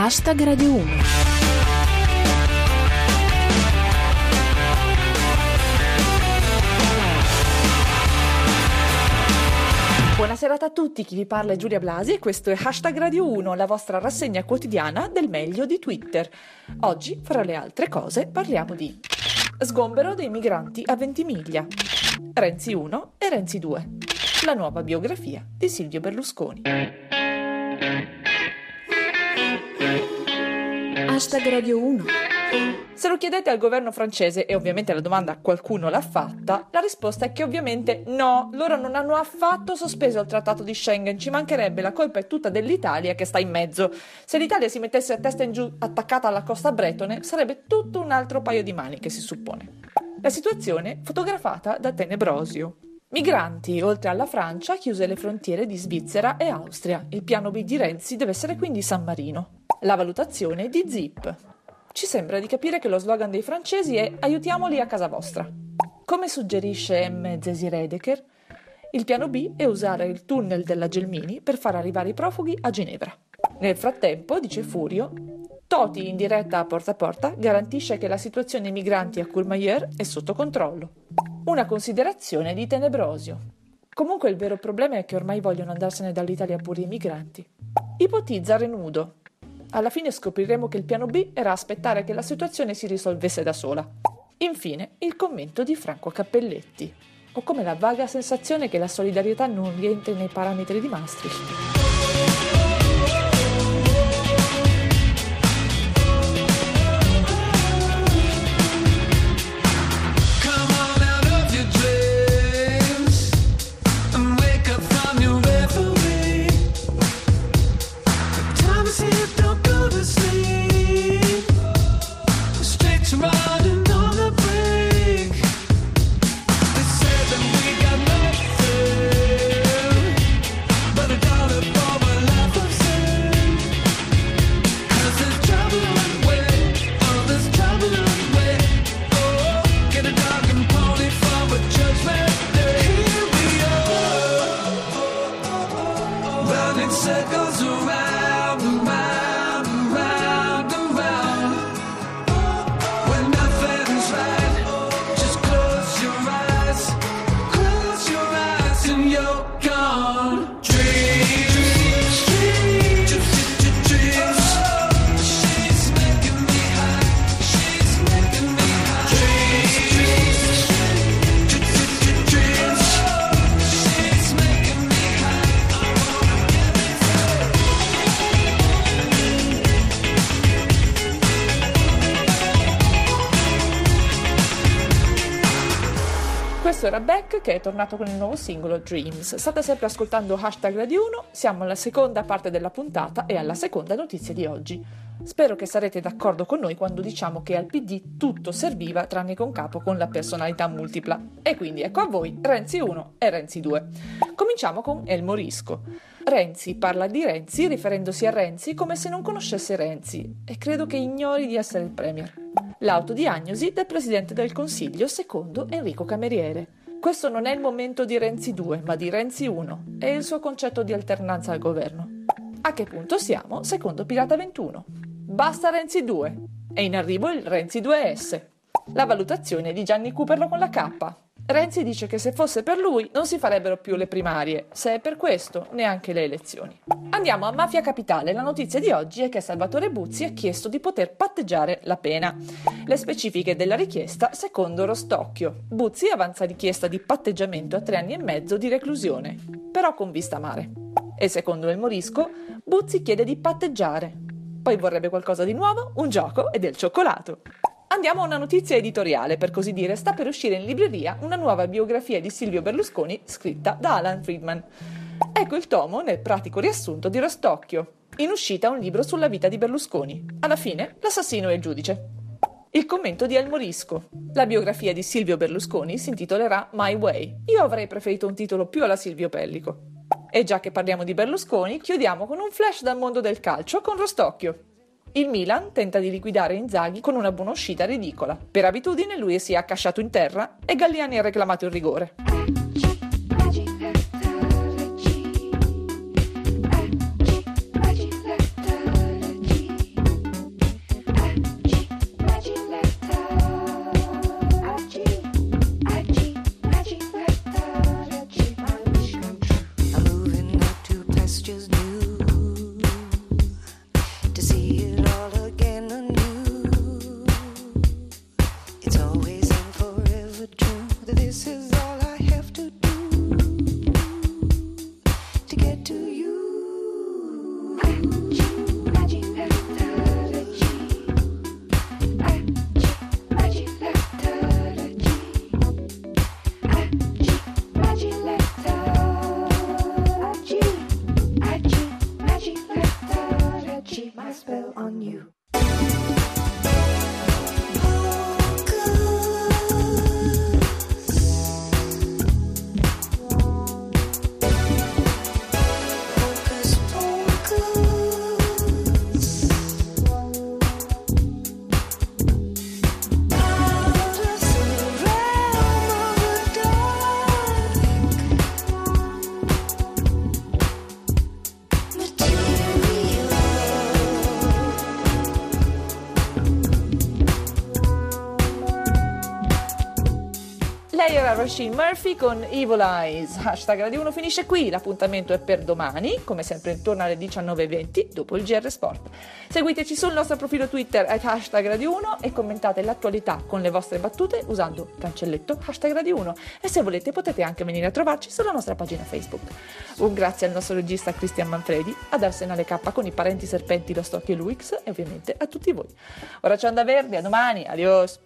Hashtag Radio 1. Buonasera a tutti, chi vi parla è Giulia Blasi e questo è Hashtag Radio 1, la vostra rassegna quotidiana del meglio di Twitter. Oggi, fra le altre cose, parliamo di sgombero dei migranti a Ventimiglia, Renzi 1 e Renzi 2, la nuova biografia di Silvio Berlusconi. Hashtag Radio 1. Se lo chiedete al governo francese, e ovviamente la domanda qualcuno l'ha fatta, la risposta è che ovviamente no, loro non hanno affatto sospeso il trattato di Schengen, ci mancherebbe, la colpa è tutta dell'Italia che sta in mezzo. Se l'Italia si mettesse a testa in giù attaccata alla costa bretone, sarebbe tutto un altro paio di maniche, si suppone. La situazione fotografata da Tenebrosio. Migranti, oltre alla Francia, chiuse le frontiere di Svizzera e Austria. Il piano B di Renzi deve essere quindi San Marino. La valutazione di Zip. Ci sembra di capire che lo slogan dei francesi è aiutiamoli a casa vostra. Come suggerisce M. Zesi Redeker, il piano B è usare il tunnel della Gelmini per far arrivare i profughi a Ginevra. Nel frattempo, dice Furio, Toti in diretta a porta a porta garantisce che la situazione migranti a Courmayeur è sotto controllo. Una considerazione di Tenebrosio. Comunque il vero problema è che ormai vogliono andarsene dall'Italia pure i migranti. Ipotizza Renudo, alla fine scopriremo che il piano B era aspettare che la situazione si risolvesse da sola. Infine, il commento di Franco Cappelletti. Ho come la vaga sensazione che la solidarietà non rientri nei parametri di Maastricht. Questo era Beck che è tornato con il nuovo singolo Dreams. State sempre ascoltando Hashtag Radio 1, siamo alla seconda parte della puntata e alla seconda notizia di oggi. Spero che sarete d'accordo con noi quando diciamo che al PD tutto serviva tranne un capo con la personalità multipla. E quindi ecco a voi Renzi 1 e Renzi 2. Cominciamo con El Morisco. Renzi parla di Renzi riferendosi a Renzi come se non conoscesse Renzi e credo che ignori di essere il Premier. L'autodiagnosi del Presidente del Consiglio secondo Enrico Cameriere. Questo non è il momento di Renzi 2, ma di Renzi 1 e il suo concetto di alternanza al governo. A che punto siamo secondo Pirata 21? Basta Renzi 2 e in arrivo il Renzi 2S. La valutazione di Gianni Cuperlo con la K. Renzi dice che se fosse per lui non si farebbero più le primarie, se è per questo neanche le elezioni. Andiamo a Mafia Capitale, la notizia di oggi è che Salvatore Buzzi ha chiesto di poter patteggiare la pena. Le specifiche della richiesta secondo Rostocchio. Buzzi avanza richiesta di patteggiamento a tre anni e mezzo di reclusione, però con vista mare. E secondo il Morisco, Buzzi chiede di patteggiare. Poi vorrebbe qualcosa di nuovo, un gioco e del cioccolato. Andiamo a una notizia editoriale, per così dire, sta per uscire in libreria una nuova biografia di Silvio Berlusconi scritta da Alan Friedman. Ecco il tomo nel pratico riassunto di Rostocchio. In uscita un libro sulla vita di Berlusconi. Alla fine, l'assassino e il giudice. Il commento di El Morisco. La biografia di Silvio Berlusconi si intitolerà My Way. Io avrei preferito un titolo più alla Silvio Pellico. E già che parliamo di Berlusconi, chiudiamo con un flash dal mondo del calcio con Rostocchio. Il Milan tenta di liquidare Inzaghi con una buona uscita ridicola. Per abitudine lui si è accasciato in terra e Galliani ha reclamato il rigore. My spell on you. Era Rasheen Murphy con Evil Eyes. Hashtag Radio 1 finisce qui. L'appuntamento è per domani, come sempre intorno alle 19.20 dopo il GR Sport. Seguiteci sul nostro profilo Twitter at hashtag Radio 1 e commentate l'attualità con le vostre battute usando il cancelletto hashtag Radio 1. E se volete potete anche venire a trovarci sulla nostra pagina Facebook. Un grazie al nostro regista Cristian Manfredi, ad Arsenale K con i parenti serpenti Lo Stocchio e Luix e ovviamente a tutti voi. Ora c'è Onda Verde, a domani, adios!